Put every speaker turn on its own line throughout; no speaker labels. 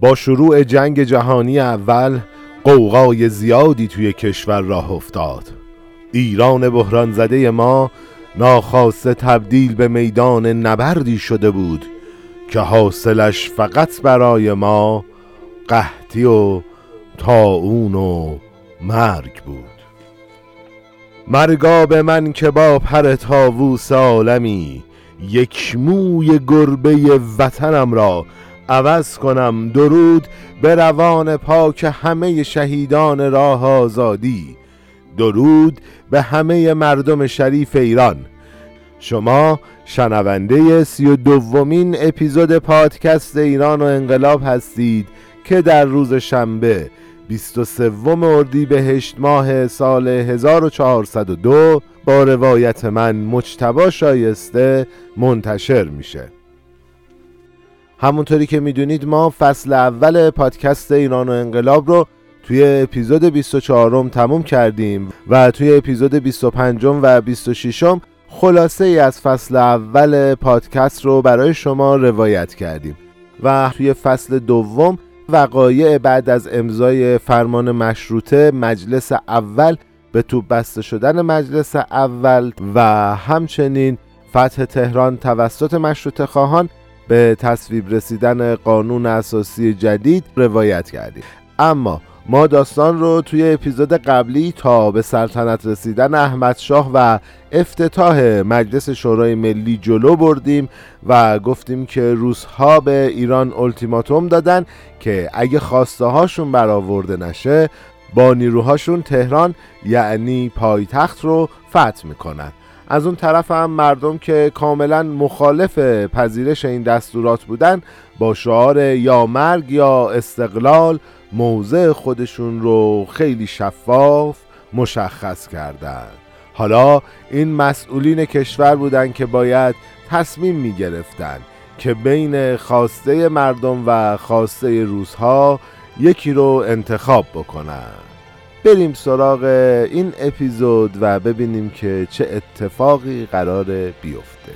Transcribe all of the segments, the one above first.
با شروع جنگ جهانی اول قوقای زیادی توی کشور راه افتاد. ایران بحران زده ما ناخواسته تبدیل به میدان نبردی شده بود که حاصلش فقط برای ما قحطی و تاون و مرگ بود. مرگا به من که با پر تاووس عالمی یک موی گربه وطنم را عوض کنم درود به روان پاک همه شهیدان راه آزادی. درود به همه مردم شریف ایران. شما شنونده سی و دومین اپیزود پادکست ایران و انقلاب هستید که در روز شنبه 23 اردیبهشت ماه سال 1402 با روایت من مجتبا شایسته منتشر میشه. همونطوری که می‌دونید ما فصل اول پادکست ایران و انقلاب رو توی اپیزود 24 تموم کردیم و توی اپیزود 25 و 26 خلاصه ای از فصل اول پادکست رو برای شما روایت کردیم و توی فصل دوم وقایع بعد از امضای فرمان مشروطه مجلس اول به تو بسته شدن مجلس اول و همچنین فتح تهران توسط مشروطه خواهان به تصویب رسیدن قانون اساسی جدید روایت کردیم. اما ما داستان رو توی اپیزود قبلی تا به سلطنت رسیدن احمد شاه و افتتاح مجلس شورای ملی جلو بردیم و گفتیم که روزها به ایران التیماتوم دادن که اگه خواسته هاشون برآورده نشه با نیروهاشون تهران یعنی پایتخت رو فتح می‌کنن. از اون طرف هم مردم که کاملا مخالف پذیرش این دستورات بودن با شعار یا مرگ یا استقلال موضع خودشون رو خیلی شفاف مشخص کردند. حالا این مسئولین کشور بودند که باید تصمیم می گرفتن که بین خواسته مردم و خواسته روزها یکی رو انتخاب بکنن بریم سراغ این اپیزود و ببینیم که چه اتفاقی قرار بیفته.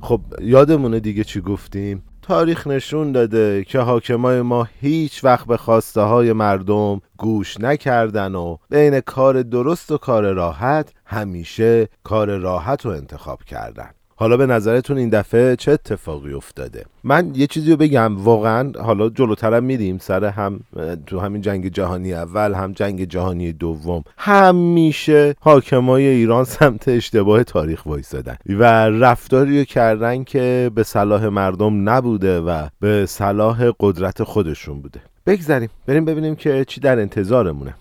خب یادمونه دیگه چی گفتیم؟ تاریخ نشون داده که حاکمای ما هیچ وقت به خواسته های مردم گوش نکردن و بین کار درست و کار راحت همیشه کار راحت رو انتخاب کردن. حالا به نظرتون این دفعه چه اتفاقی افتاده؟ من یه چیزی رو بگم واقعا حالا جلوترم میریم سر هم تو همین جنگ جهانی اول هم جنگ جهانی دوم همیشه حاکمای ایران سمت اشتباه تاریخ وایسادن و رفتاری کردن که به صلاح مردم نبوده و به صلاح قدرت خودشون بوده. بگذریم بریم ببینیم که چی در انتظارمونه.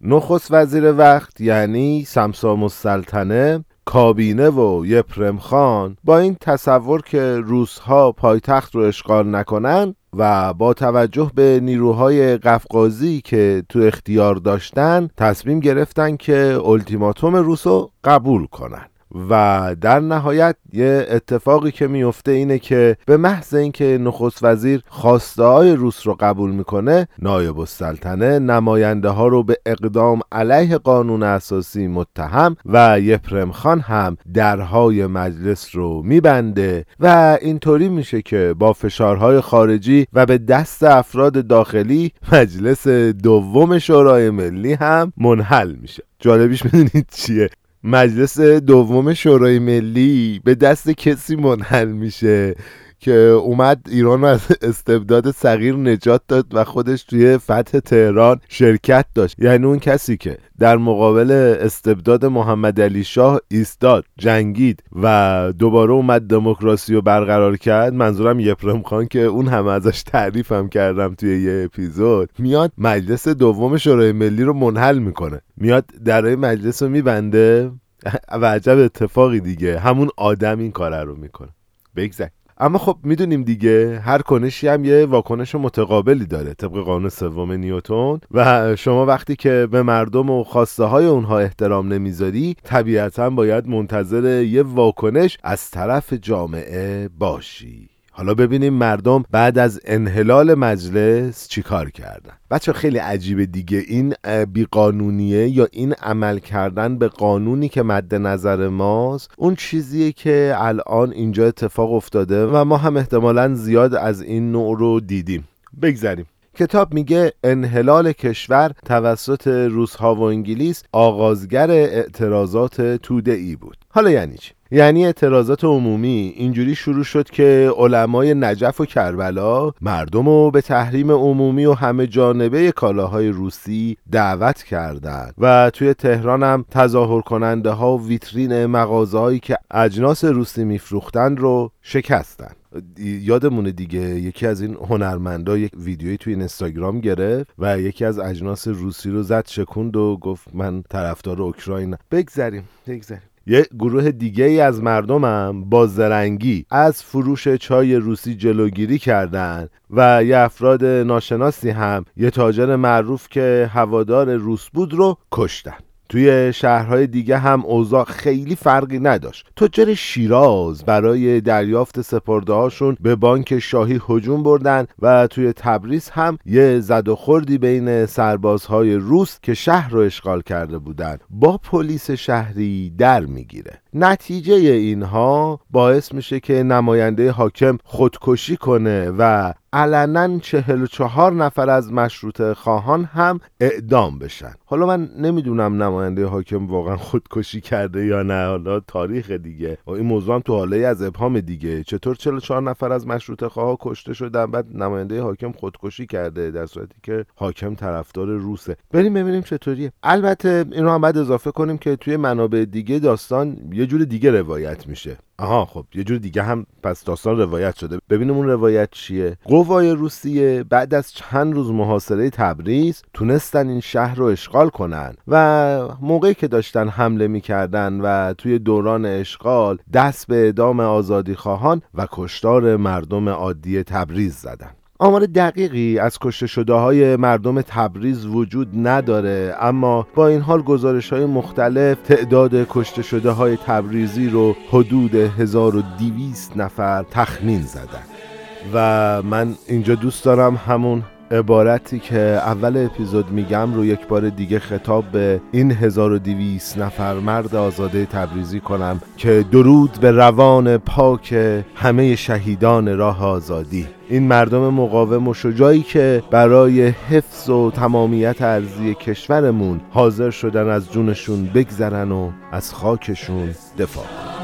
نخست وزیر وقت یعنی سمسام السلطنه کابینه و یپرم خان با این تصور که روسها پایتخت رو اشغال نکنن و با توجه به نیروهای قفقازی که تو اختیار داشتن تصمیم گرفتن که التیماتوم روسو قبول کنن. و در نهایت یه اتفاقی که میفته اینه که به محض اینکه نخست وزیر خواسته های روس رو قبول می‌کنه نایب السلطنه نماینده ها رو به اقدام علیه قانون اساسی متهم و یپرم خان هم درهای مجلس رو میبنده و اینطوری میشه که با فشارهای خارجی و به دست افراد داخلی مجلس دوم شورای ملی هم منحل میشه. جالبیش می‌دونید چیه؟ مجلس دوم شورای ملی به دست کسی منحل میشه. که اومد ایران رو از استبداد صغیر نجات داد و خودش توی فتح تهران شرکت داشت. یعنی اون کسی که در مقابل استبداد محمد علی شاه ایستاد جنگید و دوباره اومد دموکراسی رو برقرار کرد منظورم یپرم خان که اون هم ازش تعریف هم کردم توی یه اپیزود میاد مجلس دوم شورای ملی رو منحل می‌کنه. میاد درای مجلس رو میبنده و عجب اتفاقی دیگه. همون آدم این کاره رو می‌کنه. بگذر اما خب می‌دونیم دیگه هر کنشی هم یه واکنش متقابلی داره طبق قانون سوم نیوتون و شما وقتی که به مردم و خواسته های اونها احترام نمی‌ذاری طبیعتا باید منتظر یه واکنش از طرف جامعه باشی. حالا ببینیم مردم بعد از انحلال مجلس چیکار کردن. بچه خیلی عجیبه دیگه این بیقانونیه یا این عمل کردن به قانونی که مد نظر ماست. اون چیزیه که الان اینجا اتفاق افتاده و ما هم احتمالا زیاد از این نوع رو دیدیم. بگذریم. کتاب میگه انحلال کشور توسط روسها و انگلیس آغازگر اعتراضات توده ای بود. حالا یعنی چی؟ یعنی اعتراضات عمومی. اینجوری شروع شد که علمای نجف و کربلا مردم رو به تحریم عمومی و همه جانبه کالاهای روسی دعوت کردند. و توی تهران هم تظاهر کننده ها و ویترین مغازهایی که اجناس روسی میفروختند رو شکستند یادمونه دیگه یکی از این هنرمندا یک ویدیویی توی اینستاگرام گرفت و یکی از اجناس روسی رو زد شکوند و گفت من طرفدار اوکراین. بگذریم بگذریم. یه گروه دیگه ای از مردمم با زرنگی از فروش چای روسی جلوگیری کردند و یه افراد ناشناسی هم یه تاجر معروف که هوادار روس بود رو کشتن. توی شهرهای دیگه هم اوضاع خیلی فرقی نداشت. تجار شیراز برای دریافت سپرده هاشون به بانک شاهی هجوم بردن و توی تبریز هم یه زد و خوردی بین سربازهای روس که شهر رو اشغال کرده بودن با پلیس شهری در می‌گیره؟ نتیجه اینها باعث میشه که نماینده حاکم خودکشی کنه و علنا چهل و چهار نفر از مشروط خواهان هم اعدام بشن. حالا من نمی‌دونم نماینده حاکم واقعا خودکشی کرده یا نه. حالا تاریخ دیگه. و این موضوع هم تو حاله از ابهام دیگه. چطور چهار نفر از مشروط خواه کشته شدن؟ بعد نماینده حاکم خودکشی کرده در صورتی که حاکم طرفدار روسه. بریم ببینیم چطوریه. البته این رو هم بعد اضافه کنیم که توی منابع دیگه داستان یه جور دیگه روایت میشه. آها خب یه جور دیگه هم پس داستان روایت شده. ببینیم اون روایت چیه. قوای روسیه بعد از چند روز محاصره تبریز تونستن این شهر رو اشغال کنن و موقعی که داشتن حمله می‌کردن و توی دوران اشغال دست به اعدام آزادی خواهان و کشتار مردم عادی تبریز زدن. آمار دقیقی از کشته شده های مردم تبریز وجود نداره اما با این حال گزارش های مختلف تعداد کشته شده های تبریزی رو حدود 1200 نفر تخمین زدن. و من اینجا دوست دارم همون عبارتی که اول اپیزود میگم رو یک بار دیگه خطاب به این 1200 نفر مرد آزاده تبریزی کنم که درود به روان پاک همه شهیدان راه آزادی. این مردم مقاوم و شجاعی که برای حفظ و تمامیت ارزی کشورمون حاضر شدن از جونشون بگذرن و از خاکشون دفاع کنن.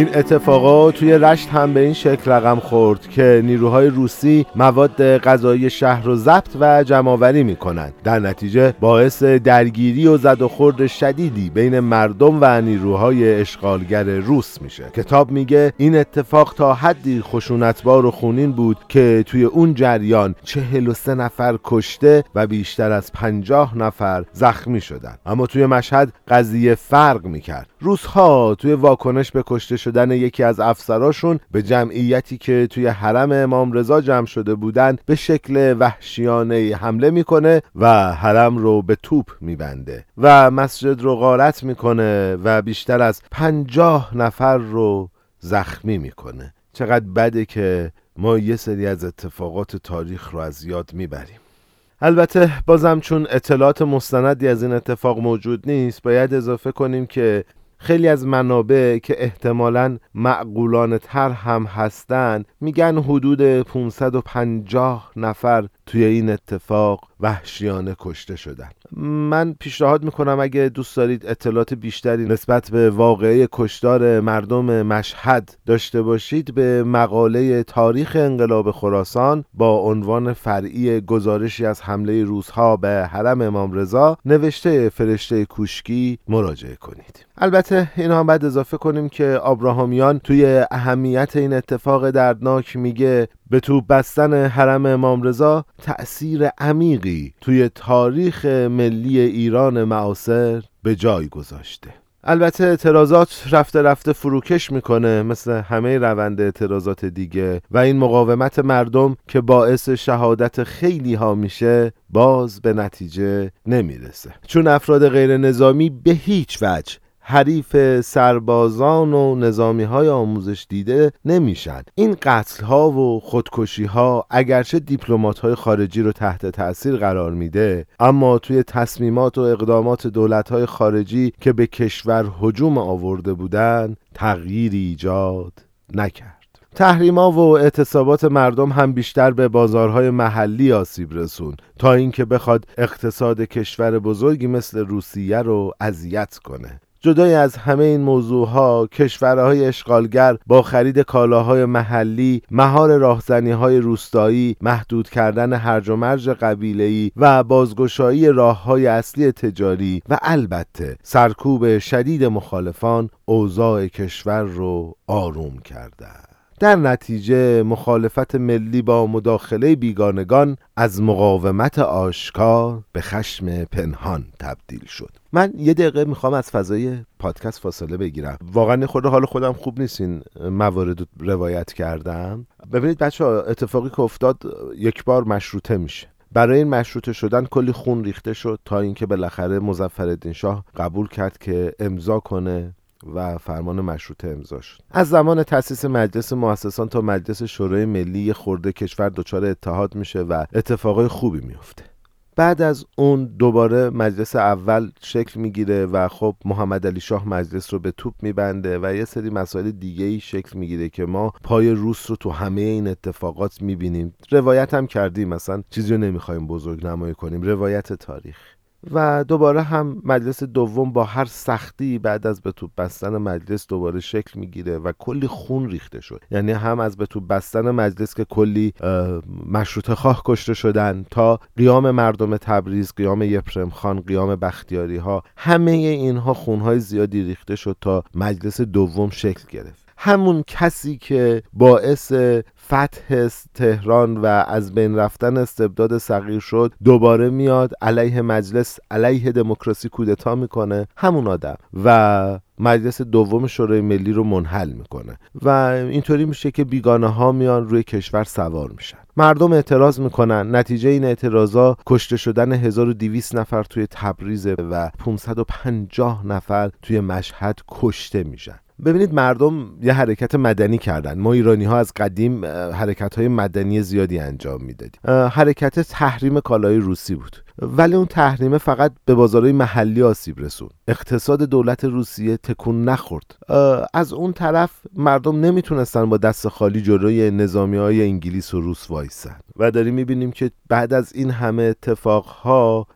این اتفاقات توی رشت هم به این شکل رقم خورد که نیروهای روسی مواد غذایی شهر رو ضبط و جمعآوری می‌کنند. در نتیجه باعث درگیری و زد و خورد شدیدی بین مردم و نیروهای اشغالگر روس میشه. کتاب میگه این اتفاق تا حدی خشونتبار و خونین بود که توی اون جریان 43 نفر کشته و بیشتر از 50 نفر زخمی شدن اما توی مشهد قضیه فرق می‌کرد. روسها توی واکنش به کشته شدن یکی از افسراشون به جمعیتی که توی حرم امام رضا جمع شده بودن به شکل وحشیانه حمله می‌کنه و حرم رو به توپ میبنده و مسجد رو غارت می‌کنه و بیشتر از پنجاه نفر رو زخمی می‌کنه. چقدر بده که ما یه سری از اتفاقات تاریخ رو از یاد می‌بریم. البته بازم چون اطلاعات مستندی از این اتفاق موجود نیست باید اضافه کنیم که خیلی از منابع که احتمالا معقولانه تر هم هستند میگن حدود 550 نفر توی این اتفاق وحشیانه کشته شدن. من پیشنهاد می‌کنم اگه دوست دارید اطلاعات بیشتری نسبت به واقعه کشتار مردم مشهد داشته باشید به مقاله تاریخ انقلاب خراسان با عنوان فرعی گزارشی از حمله روزها به حرم امام رضا نوشته فرشته کوشکی مراجعه کنید. البته این هم باید اضافه کنیم که آبراهامیان توی اهمیت این اتفاق دردناک میگه به تو بستن حرم امام رضا تأثیر عمیقی توی تاریخ ملی ایران معاصر به جای گذاشته. البته اعتراضات رفته رفته فروکش می‌کنه مثل همه روند اعتراضات دیگه و این مقاومت مردم که باعث شهادت خیلی ها میشه باز به نتیجه نمی‌رسه. چون افراد غیر نظامی به هیچ وجه حریف سربازان و نظامی های آموزش دیده نمیشن. این قتل ها و خودکشی ها اگرچه دیپلمات های خارجی رو تحت تاثیر قرار میده اما توی تصمیمات و اقدامات دولت های خارجی که به کشور هجوم آورده بودن تغییری ایجاد نکرد. تحریما و اعتصابات مردم هم بیشتر به بازارهای محلی آسیب رسون تا اینکه بخواد اقتصاد کشور بزرگی مثل روسیه رو اذیت کنه. جدای از همه این موضوع ها کشورهای اشغالگر با خرید کالاهای محلی مهار راهزنی های روستایی محدود کردن هرج و مرج قبیله‌ای و بازگشایی راه های اصلی تجاری و البته سرکوب شدید مخالفان اوضاع کشور رو آروم کردند در نتیجه مخالفت ملی با مداخله بیگانگان از مقاومت آشکار به خشم پنهان تبدیل شد. من یه دقیقه می‌خوام از فضای پادکست فاصله بگیرم. واقعا خود حال خودم خوب نیست این موارد روایت کردم. ببینید بچه ها اتفاقی که افتاد یک بار مشروطه میشه. برای این مشروطه شدن کلی خون ریخته شد تا اینکه بالاخره مظفرالدین شاه قبول کرد که امضا کنه و فرمان مشروطه امضا شد از زمان تأسیس مجلس مؤسسان تا مجلس شورای ملی خورده کشور دچار اتحاد میشه و اتفاقای خوبی میفته. بعد از اون دوباره مجلس اول شکل می‌گیره و خب محمد علی شاه مجلس رو به توپ میبنده و یه سری مسائل دیگه ای شکل می‌گیره که ما پای روس رو تو همه این اتفاقات می‌بینیم. روایت هم کردیم مثلا چیزی رو نمی‌خوایم بزرگ نمایی کنیم. روایت تاریخ. و دوباره هم مجلس دوم با هر سختی بعد از به توپ بستن مجلس دوباره شکل می‌گیره و کلی خون ریخته شد. یعنی هم از به توپ بستن مجلس که کلی مشروط خواه کشته شدن تا قیام مردم تبریز قیام یپرم خان قیام بختیاری ها همه اینها خونهای زیادی ریخته شد تا مجلس دوم شکل گرفت. همون کسی که باعث فتح تهران و از بین رفتن استبداد صغیر شد دوباره میاد علیه مجلس علیه دموکراسی کودتا می‌کنه. همون آدم. و مجلس دوم شورای ملی رو منحل می‌کنه. و اینطوری میشه که بیگانه ها میان روی کشور سوار میشن. مردم اعتراض می‌کنن. نتیجه این اعتراضا کشته شدن 1200 نفر توی تبریز و 550 نفر توی مشهد کشته میشن. ببینید مردم یه حرکت مدنی کردن. ما ایرانی ها از قدیم حرکت های مدنی زیادی انجام می‌دادیم. حرکت تحریم کالای روسی بود. ولی اون تحریمه فقط به بازارهای محلی آسیب رسون اقتصاد دولت روسیه تکون نخورد. از اون طرف مردم نمی‌تونستن با دست خالی جلوی نظامی های انگلیس و روس وایسن. و داریم می‌بینیم که بعد از این همه اتفاقها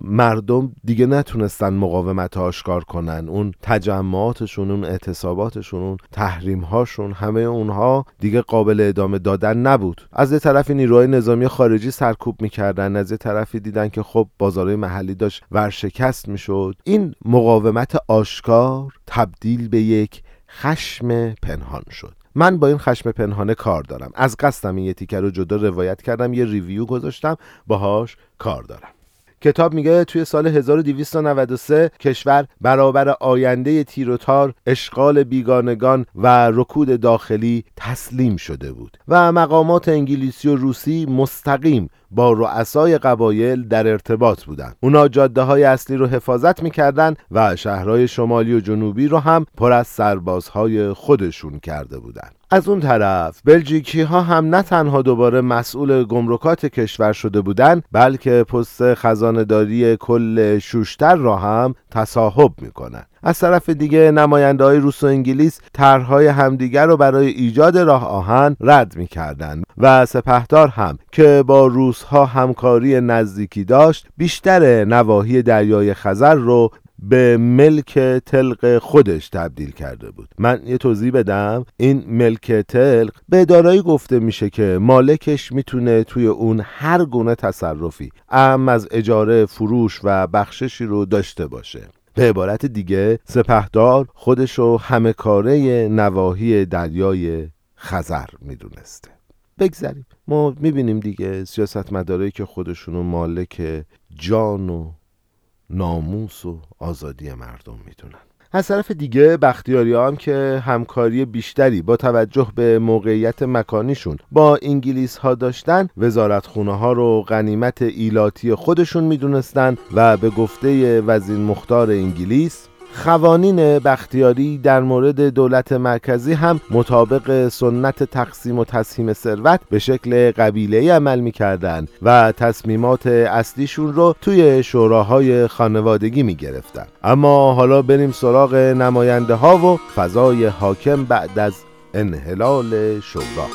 مردم دیگه نتونستن مقاومت آشکار کنن. اون تجمعاتشون اون اعتصاباتشون اون تحریم هاشون همه اونها دیگه قابل ادامه دادن نبود. از یه طرفی نیروهای نظامی خارجی سرکوب می‌کردن از یه طرفی دیدن که خب بازارهای محلی داشت ورشکست می‌شد. این مقاومت آشکار تبدیل به یک خشم پنهان شد. من با این خشم پنهانه کار دارم. از قصدم این یه تیکر رو جدا روایت کردم یه ریویو گذاشتم باهاش کار دارم. کتاب میگه توی سال 1293 کشور برابر آینده تیر و تار اشغال بیگانگان و رکود داخلی تسلیم شده بود و مقامات انگلیسی و روسی مستقیم با رؤسای قبایل در ارتباط بودند. اونا جاده های اصلی رو حفاظت می‌کردن و شهرهای شمالی و جنوبی رو هم پر از سربازهای خودشون کرده بودند. از اون طرف بلژیکی ها هم نه تنها دوباره مسئول گمرکات کشور شده بودند بلکه پست خزانداری کل شوشتر را هم تصاحب می‌کنن از طرف دیگه نماینده های روس و انگلیس طرحهای همدیگر رو برای ایجاد راه آهن رد می‌کردند و سپهدار هم که با روس ها همکاری نزدیکی داشت بیشتر نواحی دریای خزر رو به ملک تلق خودش تبدیل کرده بود. من یه توضیح بدم. این ملک تلق به دارایی گفته میشه که مالکش می‌تونه توی اون هر گونه تصرفی ام از اجاره فروش و بخششی رو داشته باشه. به عبارت دیگه سپهدار خودشو همه کاره نواحی دریای خزر می‌دونسته. بگذریم. ما می‌بینیم دیگه سیاستمدارایی که خودشونو مالک جان و ناموس و آزادی مردم می‌دونن. از طرف دیگه بختیاری هم که همکاری بیشتری با توجه به موقعیت مکانیشون با انگلیس ها داشتن وزارت خونه ها رو غنیمت ایلاتی خودشون می‌دونستن و به گفته وزیر مختار انگلیس خوانین بختیاری در مورد دولت مرکزی هم مطابق سنت تقسیم و تسهیم ثروت به شکل قبیله عمل می‌کردن و تصمیمات اصلیشون رو توی شوراهای خانوادگی می‌گرفتن. اما حالا بریم سراغ نماینده ها و فضای حاکم بعد از انحلال شورا.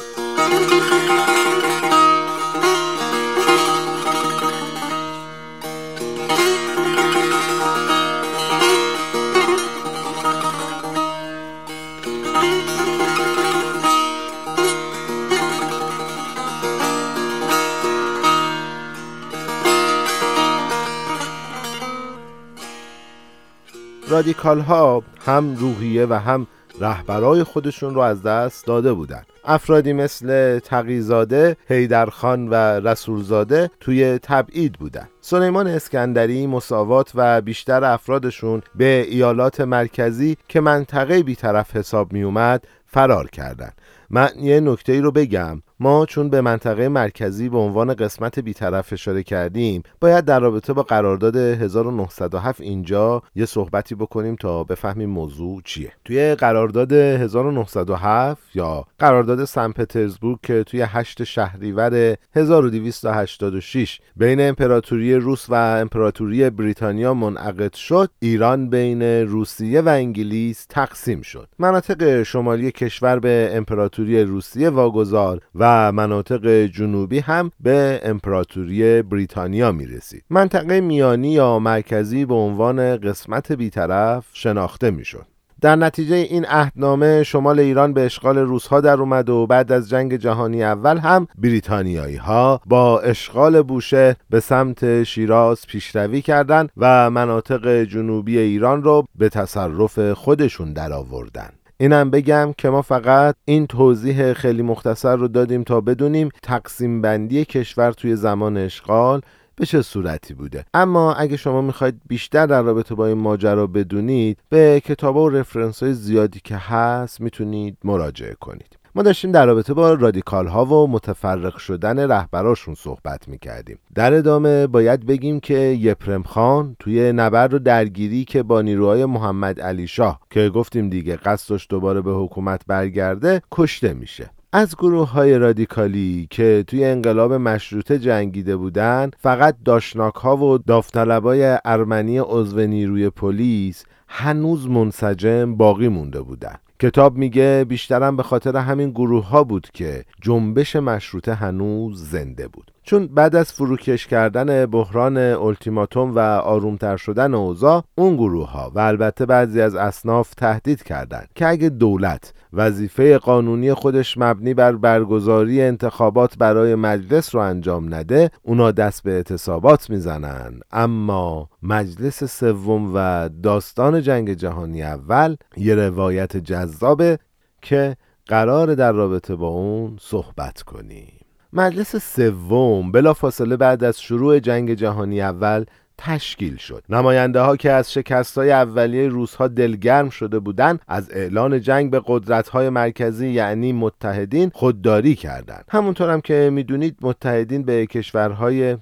رادیکال ها هم روحیه و هم رهبرای خودشون رو از دست داده بودند. افرادی مثل تقیزاده، هیدرخان و رسولزاده توی تبعید بودن سلیمان اسکندری مساوات و بیشتر افرادشون به ایالات مرکزی که منطقه بیطرف حساب می اومد فرار کردند. من یه نکته ای رو بگم ما چون به منطقه مرکزی به عنوان قسمت بیطرف اشاره کردیم باید در رابطه با قرارداد 1907 اینجا یه صحبتی بکنیم تا بفهمیم موضوع چیه. توی قرارداد 1907 یا قرارداد سن پترزبورگ که توی 8 شهریور 1286 بین امپراتوری روس و امپراتوری بریتانیا منعقد شد ایران بین روسیه و انگلیس تقسیم شد. مناطق شمالی کشور به امپراتوری روسیه واگذار و مناطق جنوبی هم به امپراتوری بریتانیا می رسید منطقه میانی یا مرکزی به عنوان قسمت بیطرف شناخته می شد در نتیجه این عهدنامه شمال ایران به اشغال روسها در اومد و بعد از جنگ جهانی اول هم بریتانیایی ها با اشغال بوشه به سمت شیراز پیشروی کردند و مناطق جنوبی ایران رو به تصرف خودشون درآوردند. اینم بگم که ما فقط این توضیح خیلی مختصر رو دادیم تا بدونیم تقسیم بندی کشور توی زمان اشغال به چه صورتی بوده. اما اگه شما می‌خواید بیشتر در رابطه با این ماجرا بدونید به کتاب و رفرنس های زیادی که هست می‌تونید مراجعه کنید. ما داشتیم در رابطه با رادیکال ها و متفرق شدن رهبراشون صحبت می‌کردیم. در ادامه باید بگیم که یپرم خان توی نبرد و درگیری که با نیروهای محمد علی شاه که گفتیم دیگه قصدش دوباره به حکومت برگرده کشته میشه. از گروه های رادیکالی که توی انقلاب مشروطه جنگیده بودن فقط داشناک ها و داوطلبای ارمنی عضو نیروی پلیس هنوز منسجم باقی مونده بودن. کتاب میگه بیشترم به خاطر همین گروه ها بود که جنبش مشروطه هنوز زنده بود. چون بعد از فروکش کردن بحران التیماتوم و آرومتر شدن اوضاع اون گروه ها و البته بعضی از اصناف تهدید کردند که اگه دولت وظیفه قانونی خودش مبنی بر برگزاری انتخابات برای مجلس رو انجام نده اونا دست به اعتصابات می‌زنن. اما مجلس سوم و داستان جنگ جهانی اول یه روایت جذابه که قرار در رابطه با اون صحبت کنیم. مجلس سوم بلافاصله بعد از شروع جنگ جهانی اول تشکیل شد. نماینده ها که از شکست های اولیه روس ها دلگرم شده بودند از اعلان جنگ به قدرت های مرکزی یعنی متحدین خودداری کردند. همونطور هم که می‌دونید متحدین به کشورهای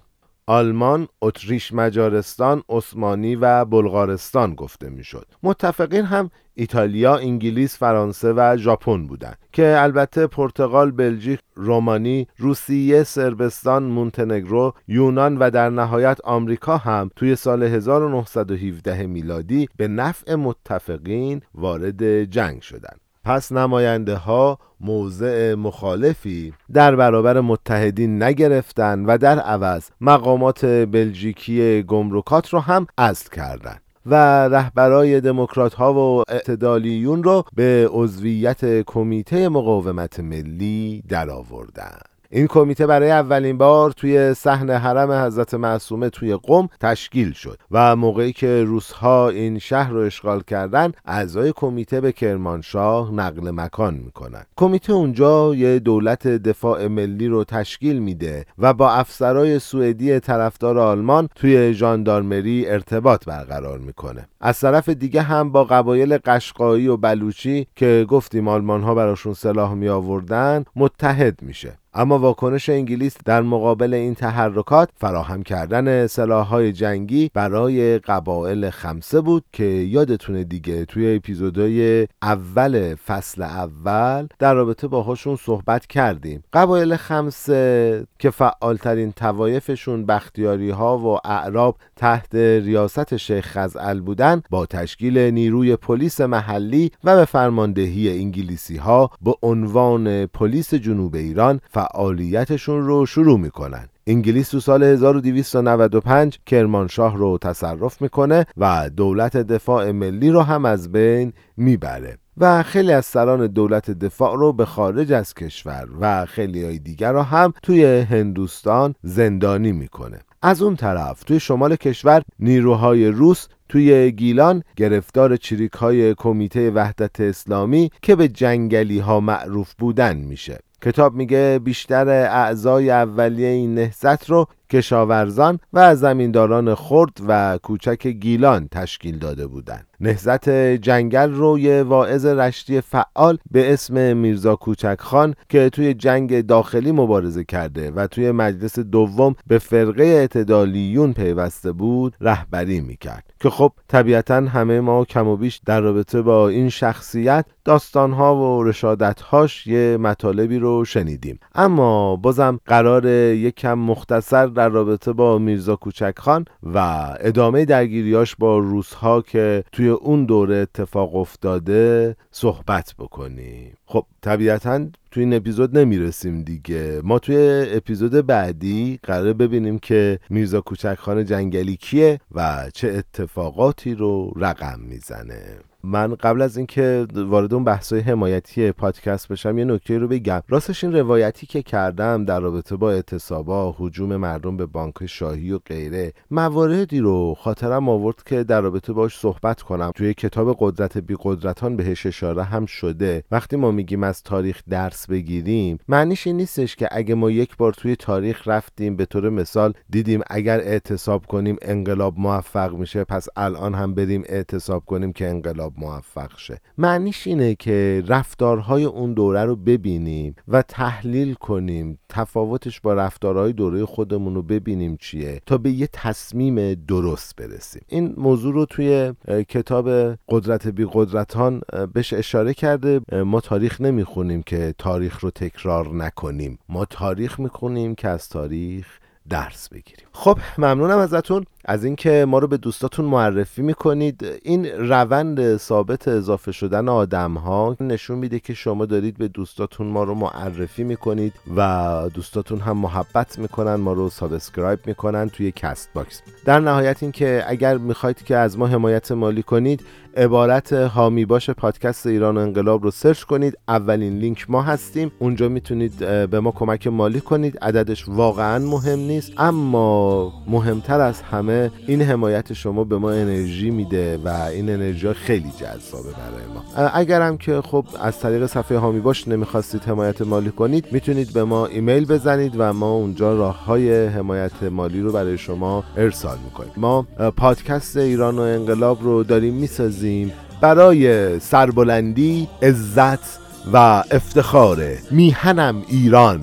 آلمان، اتریش مجارستان، عثمانی و بلغارستان گفته می‌شد. متفقین هم ایتالیا، انگلیس، فرانسه و ژاپن بودند که البته پرتغال، بلژیک، رومانی، روسیه، سربستان، مونتنگرو، یونان و در نهایت آمریکا هم توی سال 1917 میلادی به نفع متفقین وارد جنگ شدند. پس نماینده ها موضع مخالفی در برابر متحدین نگرفتند و در عوض مقامات بلژیکی گمرکات رو هم اصل کردند و رهبرای دموکرات ها و اعتدالیون رو به عضویت کمیته مقاومت ملی درآوردند. این کمیته برای اولین بار توی صحن حرم حضرت معصومه توی قم تشکیل شد و موقعی که روسها این شهر رو اشغال کردن اعضای کمیته به کرمانشاه نقل مکان می‌کنن. کمیته اونجا یه دولت دفاع ملی رو تشکیل میده و با افسرای سوئدی طرفدار آلمان توی ژاندارمری ارتباط برقرار می‌کنه. از طرف دیگه هم با قبایل قشقایی و بلوچی که گفتیم آلمان ها براشون سلاح می آوردن متحد میشه. اما واکنش انگلیس در مقابل این تحرکات فراهم کردن سلاحهای جنگی برای قبایل خمسه بود که یادتونه دیگه توی اپیزودهای اول فصل اول در رابطه باهاشون صحبت کردیم. قبایل خمسه که فعالترین توایفشون بختیاری ها و اعراب تحت ریاست شیخ خزعل بودن با تشکیل نیروی پلیس محلی و به فرماندهی انگلیسی ها به عنوان پلیس جنوب ایران فعالیتشون رو شروع می‌کنن. انگلیس تو سال 1295 کرمانشاه رو تصرف می‌کنه و دولت دفاع ملی رو هم از بین می‌بره و خیلی از سران دولت دفاع رو به خارج از کشور و خیلی های دیگر رو هم توی هندوستان زندانی می‌کنه. از اون طرف توی شمال کشور نیروهای روس توی گیلان گرفتار چریک های کمیته وحدت اسلامی که به جنگلی ها معروف بودن میشه. کتاب میگه بیشتر اعضای اولیه این نهزت رو کشاورزان و زمینداران خرد و کوچک گیلان تشکیل داده بودند. نهزت جنگل رو یه واعظ رشتی فعال به اسم میرزا کوچک خان که توی جنگ داخلی مبارزه کرده و توی مجلس دوم به فرقه اعتدالیون پیوسته بود رهبری می‌کرد که خب طبیعتا همه ما کم و بیش در رابطه با این شخصیت داستانها و رشادتهاش یه مطالبی رو شنیدیم. اما بازم قرار یکم مختصر در رابطه با میرزا کوچک خان و ادامه درگیریاش با روسها که توی اون دوره اتفاق افتاده صحبت بکنیم. خب طبیعتا توی این اپیزود نمی‌رسیم دیگه. ما توی اپیزود بعدی قرار ببینیم که میرزا کوچک خان جنگلی کیه و چه اتفاقاتی رو رقم می‌زنه. من قبل از اینکه وارد اون بحثای حمایتی پادکست بشم یه نکته رو بگم. راستش این روایتی که کردم در رابطه با اعتصابا هجوم مردم به بانک شاهی و غیره مواردی رو خاطرم آورد که در رابطه باش صحبت کنم. توی کتاب قدرت بی قدرتان بهش اشاره هم شده. وقتی ما میگیم از تاریخ درس بگیریم معنیش این نیستش که اگه ما یک بار توی تاریخ رفتیم به طور مثال دیدیم اگر اعتصاب کنیم انقلاب موفق میشه پس الان هم بریم اعتصاب کنیم که انقلاب موفق شه. معنیش اینه که رفتارهای اون دوره رو ببینیم و تحلیل کنیم. تفاوتش با رفتارهای دوره خودمون رو ببینیم چیه تا به یه تصمیم درست برسیم. این موضوع رو توی کتاب قدرت بی قدرتان بهش اشاره کرده. ما تاریخ نمی‌خونیم که تاریخ رو تکرار نکنیم. ما تاریخ می‌خونیم که از تاریخ درس بگیریم. خب ممنونم ازتون. از اینکه ما رو به دوستاتون معرفی می‌کنید. این روند ثابت اضافه شدن آدم ها نشون میده که شما دارید به دوستاتون ما رو معرفی می‌کنید و دوستاتون هم محبت می‌کنن ما رو subscribe می‌کنن توی Castbox در نهایت اینکه اگر می‌خواید که از ما حمایت مالی کنید عبارت حامی باش پادکست ایران و انقلاب رو search کنید. اولین لینک ما هستیم. اونجا می‌تونید به ما کمک مالی کنید. عددش واقعا مهم نیست اما مهمتر از همه این حمایت شما به ما انرژی میده و این انرژی خیلی جذابه برای ما. اگرم که خب از طریق صفحه هامی باش نمی‌خواستید حمایت مالی کنید می‌تونید به ما ایمیل بزنید و ما اونجا راه های حمایت مالی رو برای شما ارسال می‌کنیم. ما پادکست ایران و انقلاب رو داریم می‌سازیم برای سربلندی عزت و افتخار میهنم ایران.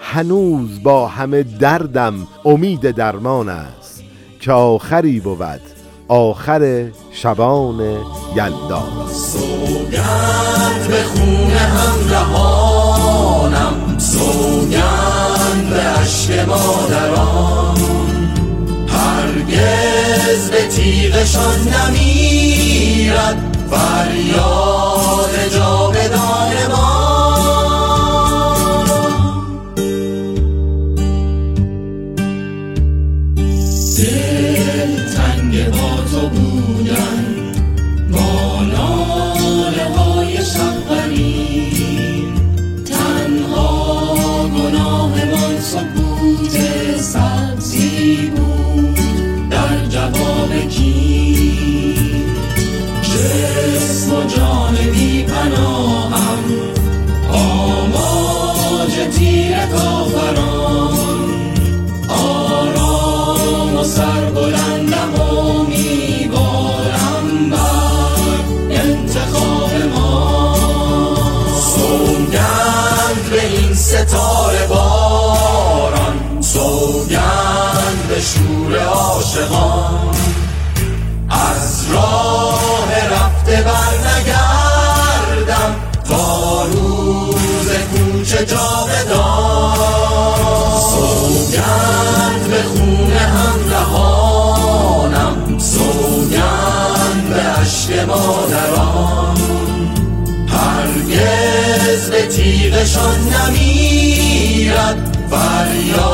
هنوز با همه دردم امید درمان است. که آخری بود آخر شبان یلدا.
سوگند به خون همراهانم سوگند به عشق مادران. هرگز به تیغشان نمیرد فریاد جاودان مادران. هرگز به تیغشان نمیرد. فریاد